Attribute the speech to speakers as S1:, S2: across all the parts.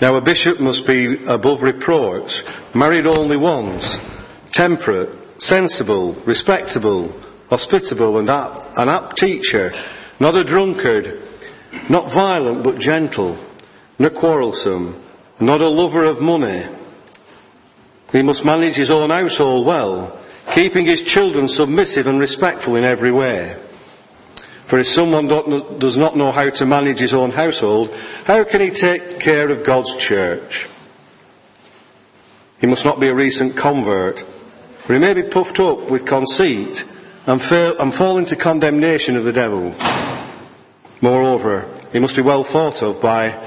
S1: Now a bishop must be above reproach, married only once, temperate, sensible, respectable, hospitable and an apt teacher, not a drunkard, not violent but gentle, not quarrelsome, not a lover of money. He must manage his own household well, keeping his children submissive and respectful in every way. For if someone does not know how to manage his own household, how can he take care of God's church? He must not be a recent convert, for he may be puffed up with conceit and, fail, and fall into condemnation of the devil. Moreover, he must be well thought of by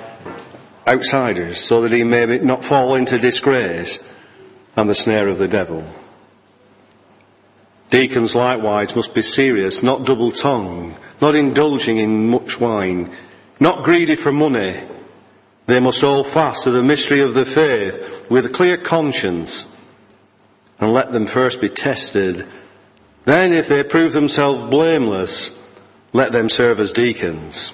S1: outsiders so that he may not fall into disgrace and the snare of the devil. Deacons likewise must be serious, not double tongued, not indulging in much wine, not greedy for money. They must hold fast to the mystery of the faith with a clear conscience and let them first be tested. Then if they prove themselves blameless, let them serve as deacons.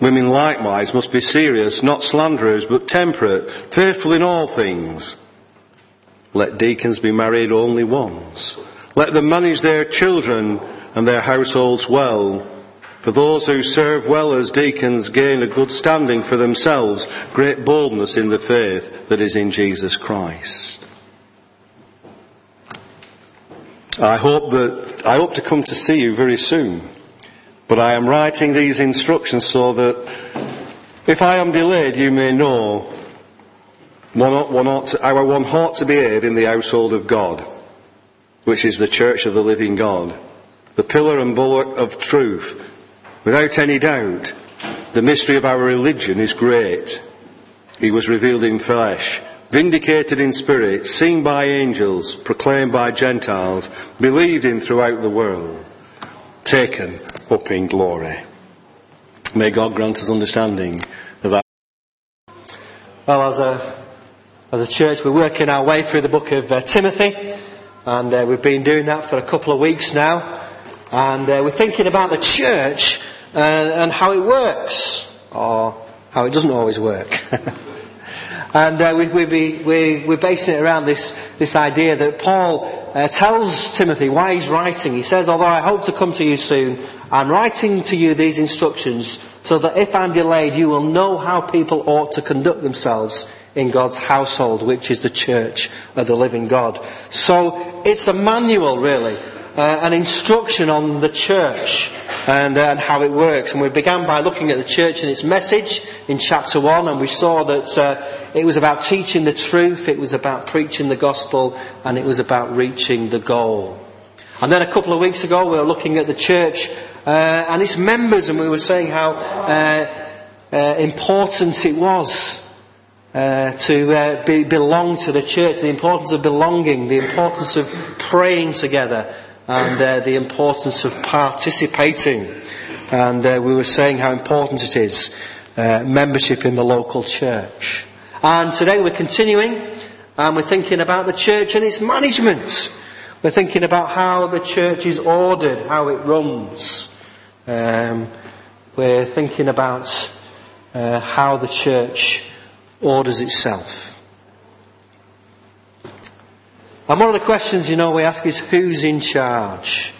S1: Women likewise must be serious, not slanderers, but temperate, faithful in all things. Let deacons be married only once. Let them manage their children and their households well. For those who serve well as deacons gain a good standing for themselves, great boldness in the faith that is in Jesus Christ. I hope that, I hope to come to see you very soon. But I am writing these instructions so that if I am delayed, you may know one ought, one ought to, how one ought to behave in the household of God, which is the church of the living God, the pillar and bulwark of truth. Without any doubt, the mystery of our religion is great. He was revealed in flesh, vindicated in spirit, seen by angels, proclaimed by Gentiles, believed in throughout the world, taken up in glory. May God grant us understanding of that.
S2: Well, as a, as a church, we're working our way through the book of uh, Timothy, and uh, we've been doing that for a couple of weeks now. And uh, we're thinking about the church and, and how it works, or how it doesn't always work. and uh, we, we, we, we're basing it around this, this idea that Paul uh, tells Timothy why he's writing. He says, Although I hope to come to you soon, I'm writing to you these instructions so that if I'm delayed, you will know how people ought to conduct themselves in God's household, which is the church of the living God. So it's a manual, really, uh, an instruction on the church and, uh, and, how it works. And we began by looking at the church and its message in chapter one, and we saw that uh, it was about teaching the truth, it was about preaching the gospel, and it was about reaching the goal. And then a couple of weeks ago, we were looking at the church uh, and its members, and we were saying how uh, uh, important it was uh, to uh, be, belong to the church, the importance of belonging, the importance of praying together, and uh, the importance of participating. And we were saying how important it is membership in the local church. And today we're continuing, and we're thinking about the church and its management. We're thinking about how the church is ordered, how it runs. Um, we're thinking about uh, how the church orders itself. And one of the questions, you know, we ask is who's in charge?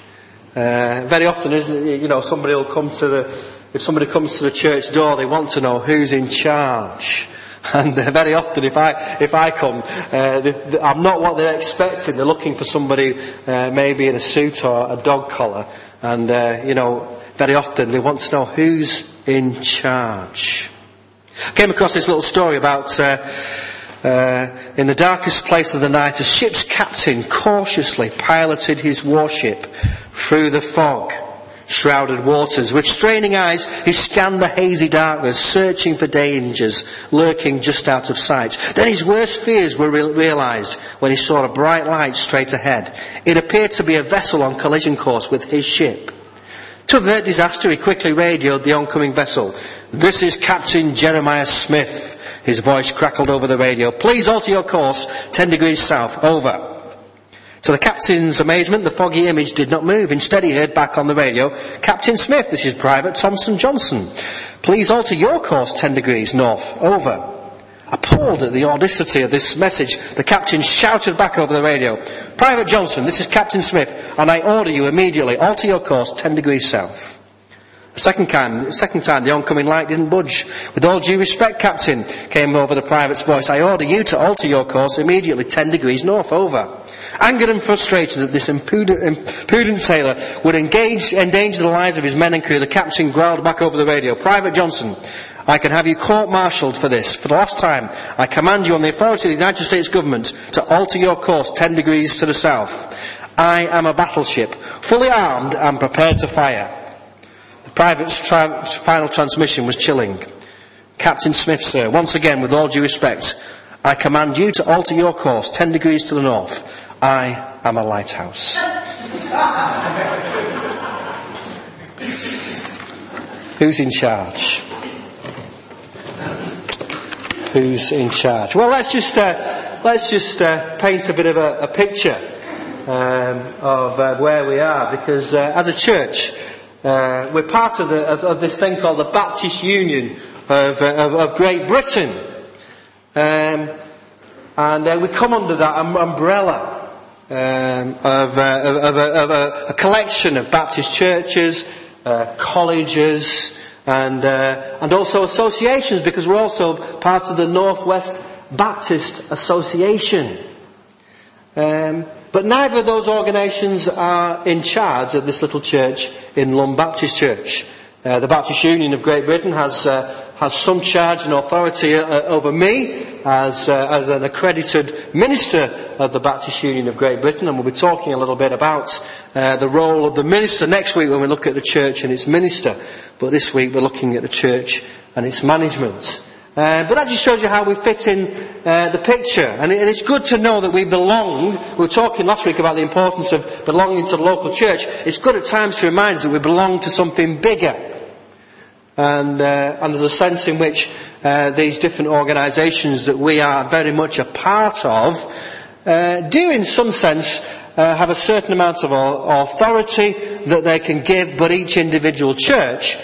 S2: Uh, very often, isn't it, you know, somebody will come to the, if somebody comes to the church door, they want to know who's in charge. And uh, very often, if I if I come, uh, they, they, I'm not what they're expecting. They're looking for somebody, uh, maybe in a suit or a dog collar, and uh, you know, very often they want to know who's in charge. I came across this little story about uh, in the darkest place of the night, a ship's captain cautiously piloted his warship through the fog shrouded waters. With straining eyes, he scanned the hazy darkness, searching for dangers lurking just out of sight. Then his worst fears were re- realized when he saw a bright light straight ahead. It appeared to be a vessel on collision course with his ship. To avert disaster, he quickly radioed the oncoming vessel. This is Captain Jeremiah Smith. His voice crackled over the radio. Please alter your course 10 degrees south. Over. To the captain's amazement, the foggy image did not move. Instead, he heard back on the radio, Captain Smith, this is Private Thompson Johnson. Please alter your course 10 degrees north. Over. Appalled at the audacity of this message, the captain shouted back over the radio, Private Johnson, this is Captain Smith, and I order you immediately, alter your course 10 degrees south. Second time, second time, the oncoming light didn't budge. With all due respect, Captain, came over the private's voice, I order you to alter your course immediately 10 degrees north, over. Angered and frustrated that this impudent, impudent sailor would engage, endanger the lives of his men and crew, the captain growled back over the radio, Private Johnson, I can have you court-martialed for this. For the last time, I command you on the authority of the United States government to alter your course 10 degrees to the south. I am a battleship, fully armed and prepared to fire. Private's tri- final transmission was chilling. Captain Smith, sir, once again, with all due respect, I command you to alter your course 10 degrees to the north. I am a lighthouse. Who's in charge? Who's in charge? Well, let's just uh, let's just uh, paint a bit of a, a picture um, of uh, where we are, because uh, as a church, uh, we're part of, the, of, of, this thing called the Baptist Union of, uh, of, of Great Britain, um, and we come under that umbrella um, of, uh, of, of a, a, collection of Baptist churches, uh, colleges, and, uh, and also associations, because we're also part of the Northwest Baptist Association. Um, but neither of those organisations are in charge of this little church in Lymm Baptist Church. Uh, the Baptist Union of Great Britain has uh, has some charge and authority uh, over me as, uh, as an accredited minister of the Baptist Union of Great Britain, and we'll be talking a little bit about uh, the role of the minister next week when we look at the church and its minister. But this week we're looking at the church and its management. Uh, but that just shows you how we fit in uh, the picture. And, it, and, it's good to know that we belong. We were talking last week about the importance of belonging to the local church. It's good at times to remind us that we belong to something bigger. And, uh, and there's a sense in which uh, these different organisations that we are very much a part of uh, do, in some sense, uh, have a certain amount of authority that they can give, but each individual church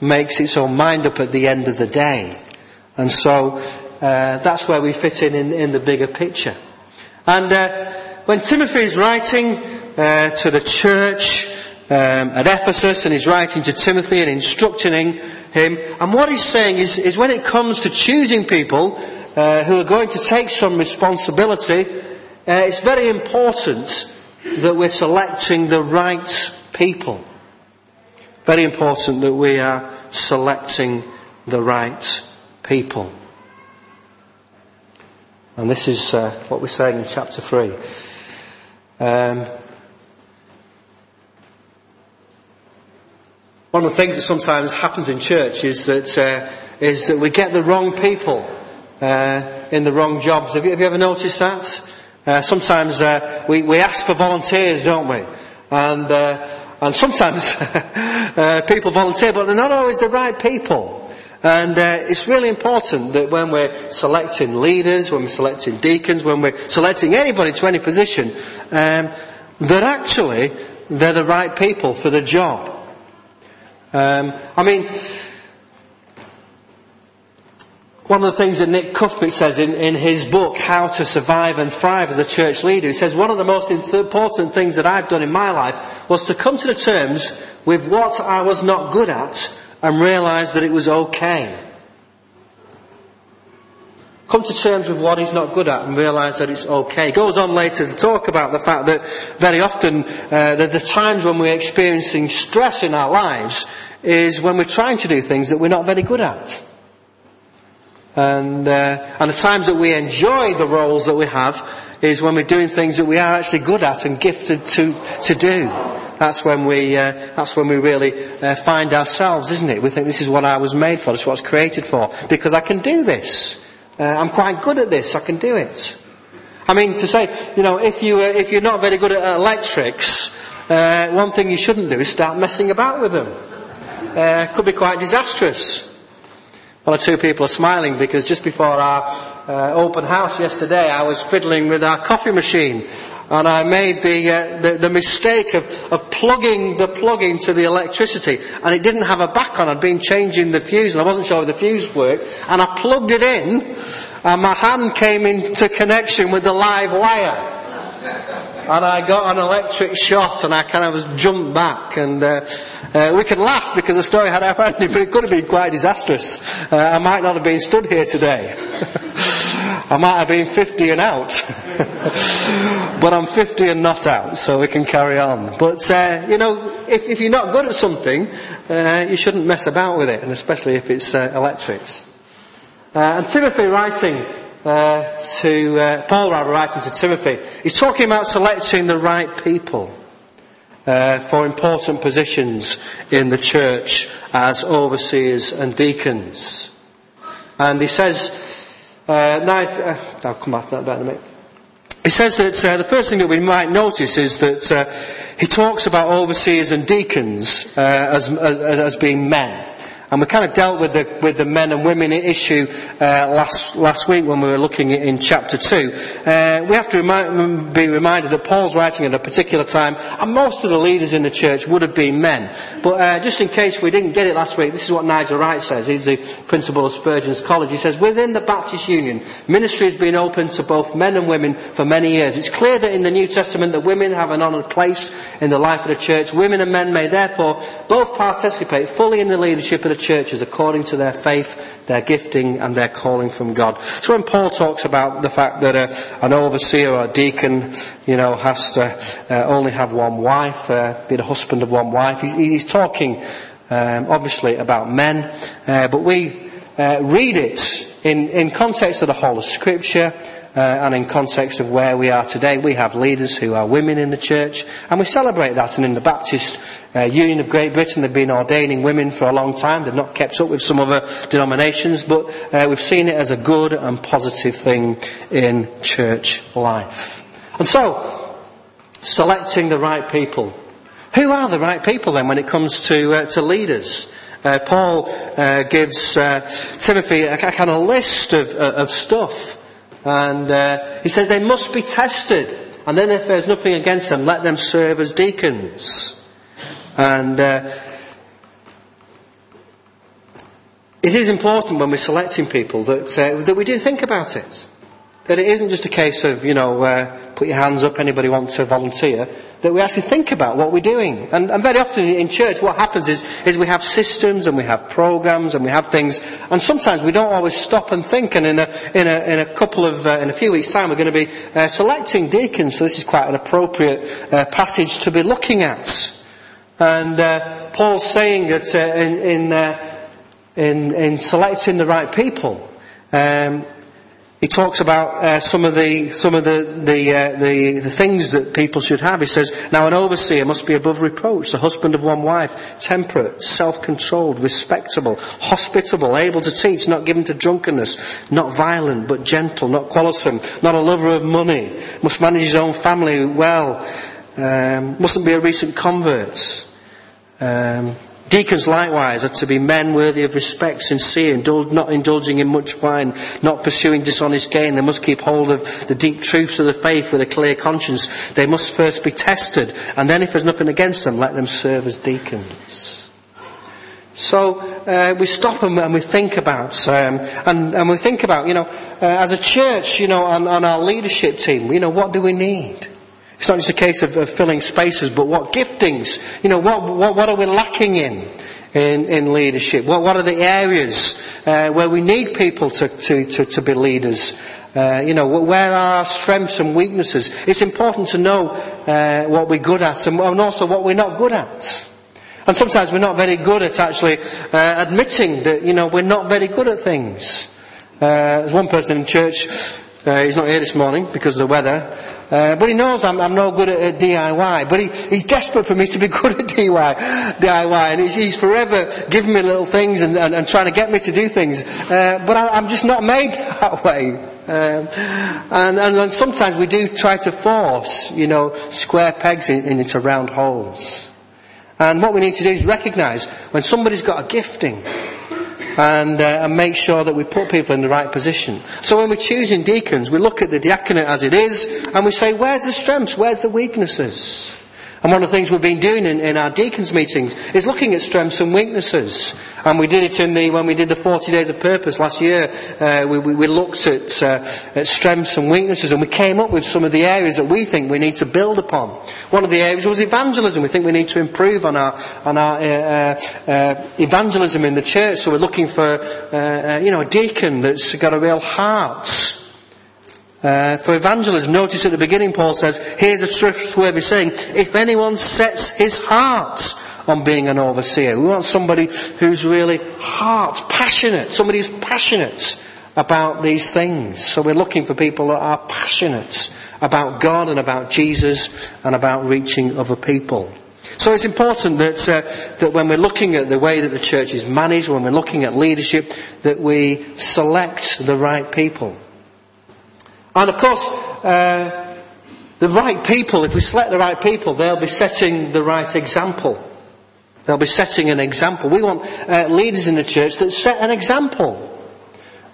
S2: makes its own mind up at the end of the day. And so uh, that's where we fit in, in, in the bigger picture. And when Timothy is writing to the church, um, at Ephesus and he's writing to Timothy and instructing him. And what he's saying is, is when it comes to choosing people uh, who are going to take some responsibility, uh, it's very important that we're selecting the right people. Very important that we are selecting the right people. And this is uh, what we're saying in chapter 3. Um, One of the things that sometimes happens in church is that, uh, is that we get the wrong people uh, in the wrong jobs. Have you, have you ever noticed that? Uh, sometimes uh, we, we ask for volunteers, don't we? And, uh, and sometimes uh, people volunteer, but they're not always the right people. And it's really important that when we're selecting leaders, when we're selecting deacons, when we're selecting anybody to any position, um, that actually they're the right people for the job. Um, I mean, one of the things that Nick Cuthbert says in, in his book, How to Survive and Thrive as a Church Leader, he says one of the most important things that I've done in my life was to come to the terms with what I was not good at and realise that it was okay come to terms with what he's not good at and realise that it's okay. Goes on later to talk about the fact that very often uh, that the times when we're experiencing stress in our lives is when we're trying to do things that we're not very good at. And, uh, and the times that we enjoy the roles that we have is when we're doing things that we are actually good at and gifted to, to do. That's when we, uh, that's when we really uh, find ourselves, isn't it? We think this is what I was made for, this is what I was created for, because I can do this. Uh, I'm quite good at this. I can do it. I mean, to say, you know, if you uh, if you're not very good at electrics, uh, one thing you shouldn't do is start messing about with them. Uh, could be quite disastrous. One or two people are smiling because just before our uh, open house yesterday, I was fiddling with our coffee machine, and I made the, uh, the, the, mistake of, of plugging the plug into the electricity and it didn't have a back on. I'd been changing the fuse and I wasn't sure if the fuse worked and I plugged it in and my hand came into connection with the live wire. And I got an electric shot and I kind of was jumped back and uh, uh, we can laugh because the story had ending but it could have been quite disastrous. Uh, I might not have been stood here today. I might have been 50 and out. but I'm 50 and not out, so we can carry on. But, uh, you know, if, if, you're not good at something, uh, you shouldn't mess about with it, and especially if it's uh, electrics. Uh, and Timothy writing uh, to, uh, Paul rather writing to Timothy, he's talking about selecting the right people. for important positions in the church as overseers and deacons. And he says, uh, now, uh, I'll come back to that in a minute. He says that uh, the first thing that we might notice is that uh, he talks about overseers and deacons uh, as, as, as being men. And we kind of dealt with the, with the men and women issue uh, last, last week when we were looking in chapter 2. Uh, we have to be reminded that Paul's writing at a particular time, and most of the leaders in the church would have been men. But uh, just in case we didn't get it last week, this is what Nigel Wright says. He's the principal of Spurgeon's College. He says, within the Baptist Union, ministry has been open to both men and women for many years. It's clear that in the New Testament that women have an honoured place in the life of the church. Women and men may therefore both participate fully in the leadership of the churches according to their faith, their gifting, and their calling from God. So when Paul talks about the fact that a, an overseer or a deacon, you know, has to uh, only have one wife, uh, be the husband of one wife, he's, he's talking um, obviously about men, uh, but we uh, read it in, in context of the whole of Scripture uh, and in context of where we are today, we have leaders who are women in the church, and we celebrate that. And in the Baptist uh, Union of Great Britain, they've been ordaining women for a long time. They've not kept up with some other denominations, but uh, we've seen it as a good and positive thing in church life. And so, selecting the right people. Who are the right people then when it comes to, uh, to leaders? Uh, Paul uh, gives uh, Timothy a, a, kind of list of, uh, of stuff and uh, he says they must be tested. And then if there's nothing against them, let them serve as deacons. And uh, it is important when we're selecting people that, uh, that we do think about it. That it isn't just a case of, you know, uh, put your hands up, anybody wants to volunteer that we actually think about what we're doing. And, and, very often in church, what happens is, is we have systems and we have programs and we have things, and sometimes we don't always stop and think. And in a, in a, in a couple of, uh, in a few weeks' time, we're going to be uh, selecting deacons, so this is quite an appropriate uh, passage to be looking at. And uh, Paul's saying that uh, in, in, in, in selecting the right people, um, he talks about uh, some of the some of the the, uh, the, the things that people should have. He says, "Now an overseer must be above reproach, the husband of one wife, temperate, self-controlled, respectable, hospitable, able to teach, not given to drunkenness, not violent but gentle, not quarrelsome, not a lover of money, must manage his own family well, um, mustn't be a recent convert." Um, Deacons likewise are to be men worthy of respect, sincere, indul- not indulging in much wine, not pursuing dishonest gain. They must keep hold of the deep truths of the faith with a clear conscience. They must first be tested, and then if there's nothing against them, let them serve as deacons. So uh, we stop and, and, we think about, um, and, and, we think about, you know, uh, as a church, you know, on, on our leadership team, you know, what do we need? It's not just a case of, of filling spaces, but what giftings, you know, what, what, what are we lacking in? In, in leadership? What, what are the areas uh, where we need people to, to, to, to be leaders? Uh, you know, where are our strengths and weaknesses? It's important to know uh, what we're good at and, and, also what we're not good at. And sometimes we're not very good at actually uh, admitting that, you know, we're not very good at things. Uh, there's one person in church, uh, he's not here this morning because of the weather, uh, but he knows I'm, I'm no good at, at DIY. But he, he's desperate for me to be good at DIY. DIY. And he's, he's forever giving me little things and, and, and trying to get me to do things. Uh, but I, am just not made that way. Um, and, and, and, sometimes we do try to force, you know, square pegs in, in, into round holes. And what we need to do is recognise when somebody's got a gifting, and, uh, and make sure that we put people in the right position. So when we're choosing deacons, we look at the diaconate as it is and we say, where's the strengths? Where's the weaknesses? And one of the things we've been doing in, in, our deacons meetings is looking at strengths and weaknesses. And we did it in the, when we did the 40 days of purpose last year, uh, we, we, we, looked at, uh, at strengths and weaknesses and we came up with some of the areas that we think we need to build upon. One of the areas was evangelism. We think we need to improve on our, on our uh, uh, uh evangelism in the church. So we're looking for, uh, you know, a deacon that's got a real heart uh, for evangelism, notice at the beginning Paul says, here's a trustworthy saying, if anyone sets his heart on being an overseer, we want somebody who's really heart, passionate, somebody who's passionate about these things. So we're looking for people that are passionate about God and about Jesus and about reaching other people. So it's important that, uh, that when we're looking at the way that the church is managed, when we're looking at leadership, that we select the right people. And of course, uh, the right people, if we select the right people, they'll be setting the right example. They'll be setting an example. We want uh, leaders in the church that set an example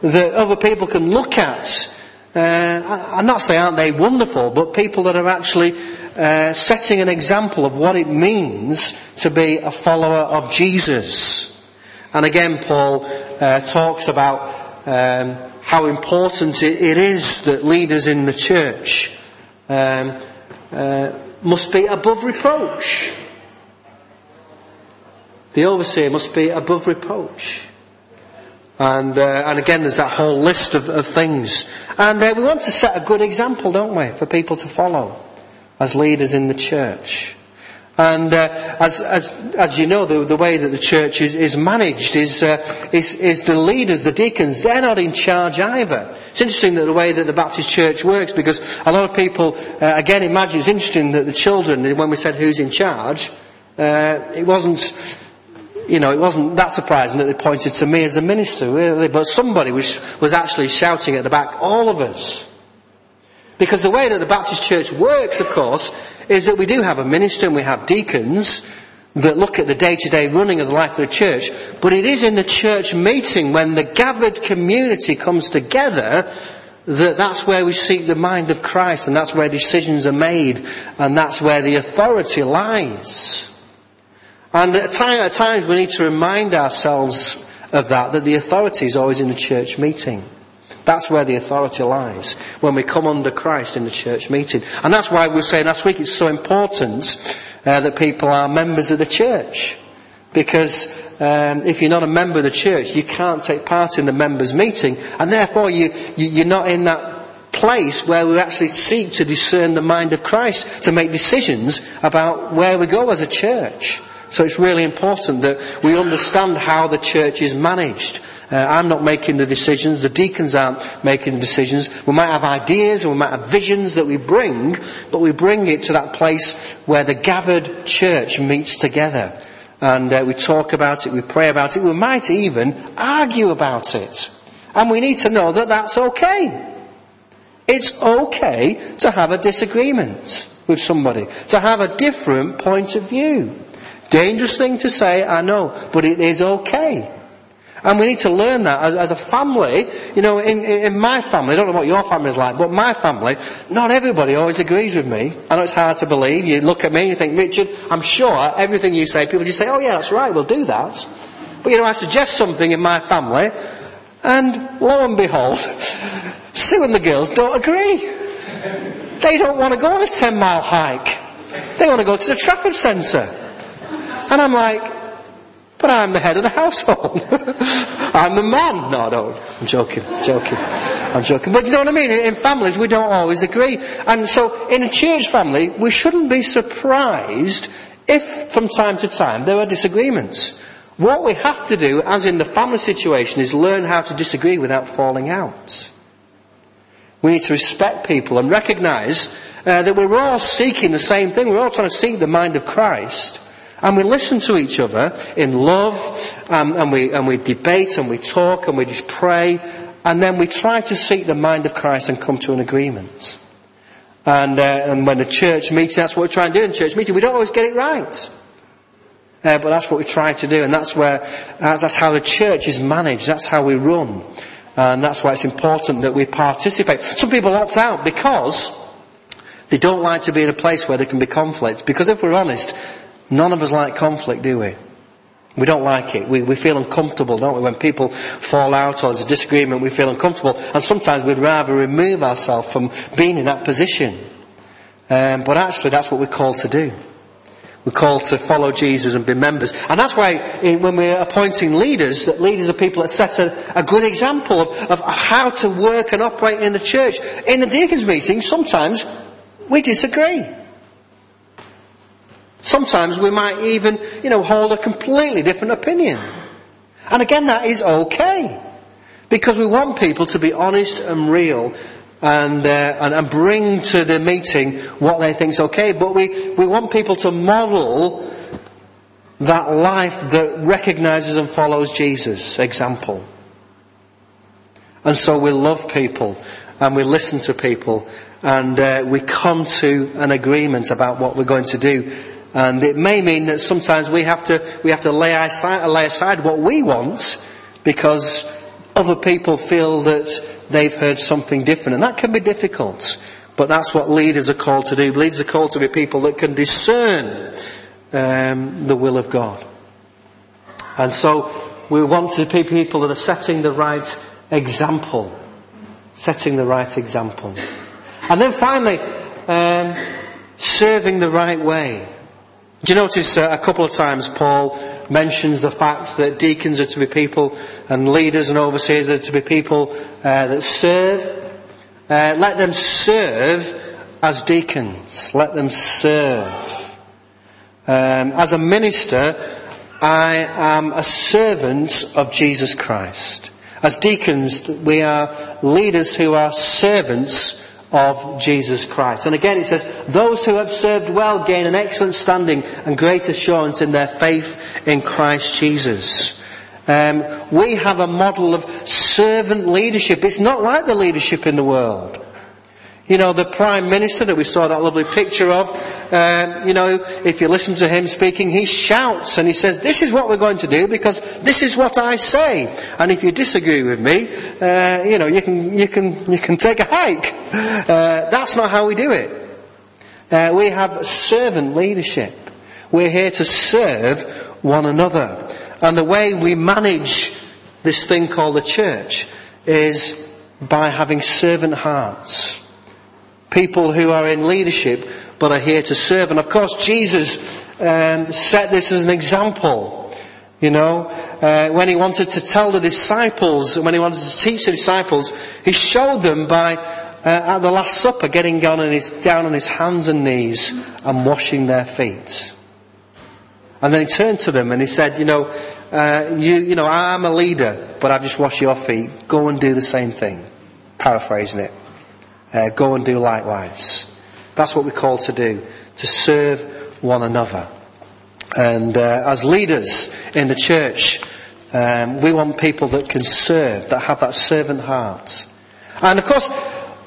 S2: that other people can look at. Uh, I'm not saying aren't they wonderful, but people that are actually uh, setting an example of what it means to be a follower of Jesus. And again, Paul uh, talks about um, how important it is that leaders in the church um, uh, must be above reproach. The overseer must be above reproach. And, uh, and again, there's that whole list of, of things. And uh, we want to set a good example, don't we, for people to follow as leaders in the church. And uh, as, as, as you know, the, the way that the church is, is managed is, uh, is, is the leaders, the deacons, they're not in charge either. It's interesting that the way that the Baptist church works because a lot of people, uh, again, imagine it's interesting that the children, when we said who's in charge, uh, it wasn't, you know, it wasn't that surprising that they pointed to me as the minister, really, but somebody was, was actually shouting at the back, all of us. Because the way that the Baptist church works, of course, is that we do have a minister and we have deacons that look at the day-to-day running of the life of the church, but it is in the church meeting when the gathered community comes together that that's where we seek the mind of Christ and that's where decisions are made and that's where the authority lies. And at, times we need to remind ourselves of that, that the authority is always in the church meeting. That's where the authority lies, when we come under Christ in the church meeting. And that's why we were saying last week it's so important uh, that people are members of the church. Because um, if you're not a member of the church, you can't take part in the members' meeting, and therefore you, you, you're not in that place where we actually seek to discern the mind of Christ to make decisions about where we go as a church. So it's really important that we understand how the church is managed. Uh, I'm not making the decisions. The deacons aren't making the decisions. We might have ideas and we might have visions that we bring, but we bring it to that place where the gathered church meets together. And uh, we talk about it, we pray about it, we might even argue about it. And we need to know that that's okay. It's okay to have a disagreement with somebody, to have a different point of view. Dangerous thing to say, I know, but it is okay. And we need to learn that as, as a family. You know, in, in my family, I don't know what your family is like, but my family, not everybody always agrees with me. I know it's hard to believe. You look at me and you think, Richard, I'm sure everything you say, people just say, oh yeah, that's right, we'll do that. But you know, I suggest something in my family, and lo and behold, Sue and the girls don't agree. They don't want to go on a 10 mile hike. They want to go to the Trafford Centre. And I'm like, but I'm the head of the household. I'm the man. No, I don't. I'm joking, joking. I'm joking. But you know what I mean? In families, we don't always agree. And so, in a church family, we shouldn't be surprised if, from time to time, there are disagreements. What we have to do, as in the family situation, is learn how to disagree without falling out. We need to respect people and recognize uh, that we're all seeking the same thing. We're all trying to seek the mind of Christ. And we listen to each other in love, um, and, we, and we debate and we talk and we just pray, and then we try to seek the mind of Christ and come to an agreement. And, uh, and when the church meets, that's what we try and do in church meeting. We don't always get it right. Uh, but that's what we try to do, and that's where, uh, that's how the church is managed, that's how we run. And that's why it's important that we participate. Some people opt out because they don't like to be in a place where there can be conflict. Because if we're honest, none of us like conflict, do we? We don't like it. We, we feel uncomfortable, don't we? When people fall out or there's a disagreement, we feel uncomfortable. And sometimes we'd rather remove ourselves from being in that position. Um, but actually, that's what we're called to do. We're called to follow Jesus and be members. And that's why in, when we're appointing leaders, that leaders are people that set a, a good example of, of how to work and operate in the church. In the deacons meeting, sometimes we disagree. Sometimes we might even, you know, hold a completely different opinion. And again, that is okay. Because we want people to be honest and real and, uh, and, and, bring to the meeting what they think is okay. But we, we want people to model that life that recognizes and follows Jesus' example. And so we love people and we listen to people and uh, we come to an agreement about what we're going to do. And it may mean that sometimes we have to, we have to lay aside, lay aside what we want because other people feel that they've heard something different. And that can be difficult. But that's what leaders are called to do. Leaders are called to be people that can discern um, the will of God. And so we want to be people that are setting the right example. Setting the right example. And then finally, um, serving the right way. Do you notice uh, a couple of times Paul mentions the fact that deacons are to be people and leaders and overseers are to be people uh, that serve. Uh, let them serve as deacons. Let them serve. Um, as a minister, I am a servant of Jesus Christ. As deacons, we are leaders who are servants of Jesus Christ. And again it says, those who have served well gain an excellent standing and great assurance in their faith in Christ Jesus. Um, we have a model of servant leadership. It's not like the leadership in the world. You know, the Prime Minister that we saw that lovely picture of, um, you know, if you listen to him speaking, he shouts and he says, this is what we're going to do because this is what I say. And if you disagree with me, uh, you know, you can, you can, you can take a hike. Uh, that's not how we do it. Uh, we have servant leadership. We're here to serve one another. And the way we manage this thing called the church is by having servant hearts people who are in leadership but are here to serve. And of course, Jesus um, set this as an example. You know, uh, when he wanted to tell the disciples, when he wanted to teach the disciples, he showed them by uh, at the Last Supper getting down on, his, down on his hands and knees and washing their feet. And then he turned to them and he said, you know, uh, you, you know, I'm a leader, but I just wash your feet. Go and do the same thing. Paraphrasing it. Uh, go and do likewise. That's what we're called to do, to serve one another. And uh, as leaders in the church, um, we want people that can serve, that have that servant heart. And of course,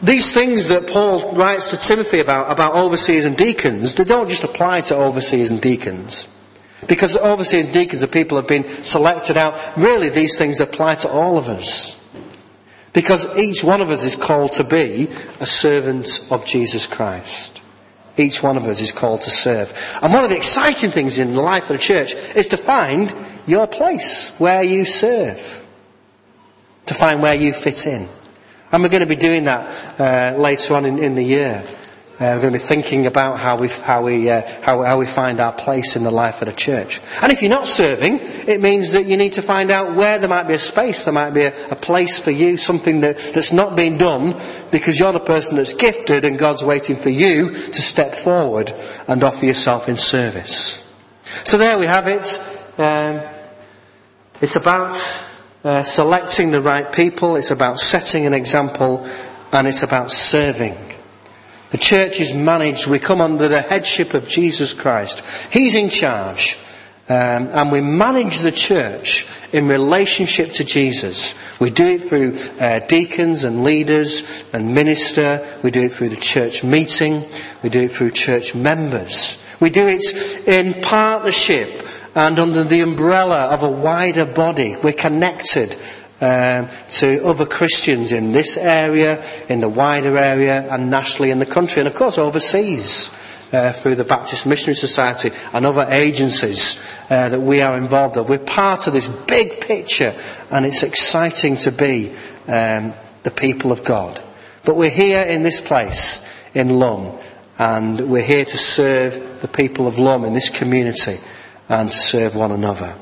S2: these things that Paul writes to Timothy about, about overseers and deacons, they don't just apply to overseers and deacons. Because overseers and deacons are people who have been selected out. Really, these things apply to all of us. Because each one of us is called to be a servant of Jesus Christ. Each one of us is called to serve. And one of the exciting things in the life of the church is to find your place where you serve. To find where you fit in. And we're going to be doing that uh, later on in, in the year. Uh, we're going to be thinking about how we, how, we, uh, how, how we find our place in the life of the church. And if you're not serving, it means that you need to find out where there might be a space, there might be a, a place for you, something that, that's not being done because you're the person that's gifted and God's waiting for you to step forward and offer yourself in service. So there we have it. Um, it's about uh, selecting the right people, it's about setting an example, and it's about serving. The church is managed, we come under the headship of Jesus Christ. He's in charge. Um, and we manage the church in relationship to Jesus. We do it through uh, deacons and leaders and minister. We do it through the church meeting. We do it through church members. We do it in partnership and under the umbrella of a wider body. We're connected um, to other Christians in this area, in the wider area, and nationally in the country, and of course overseas. Uh, through the Baptist Missionary Society and other agencies uh, that we are involved with. We're part of this big picture and it's exciting to be um, the people of God. But we're here in this place in Lymm and we're here to serve the people of Lymm in this community and to serve one another.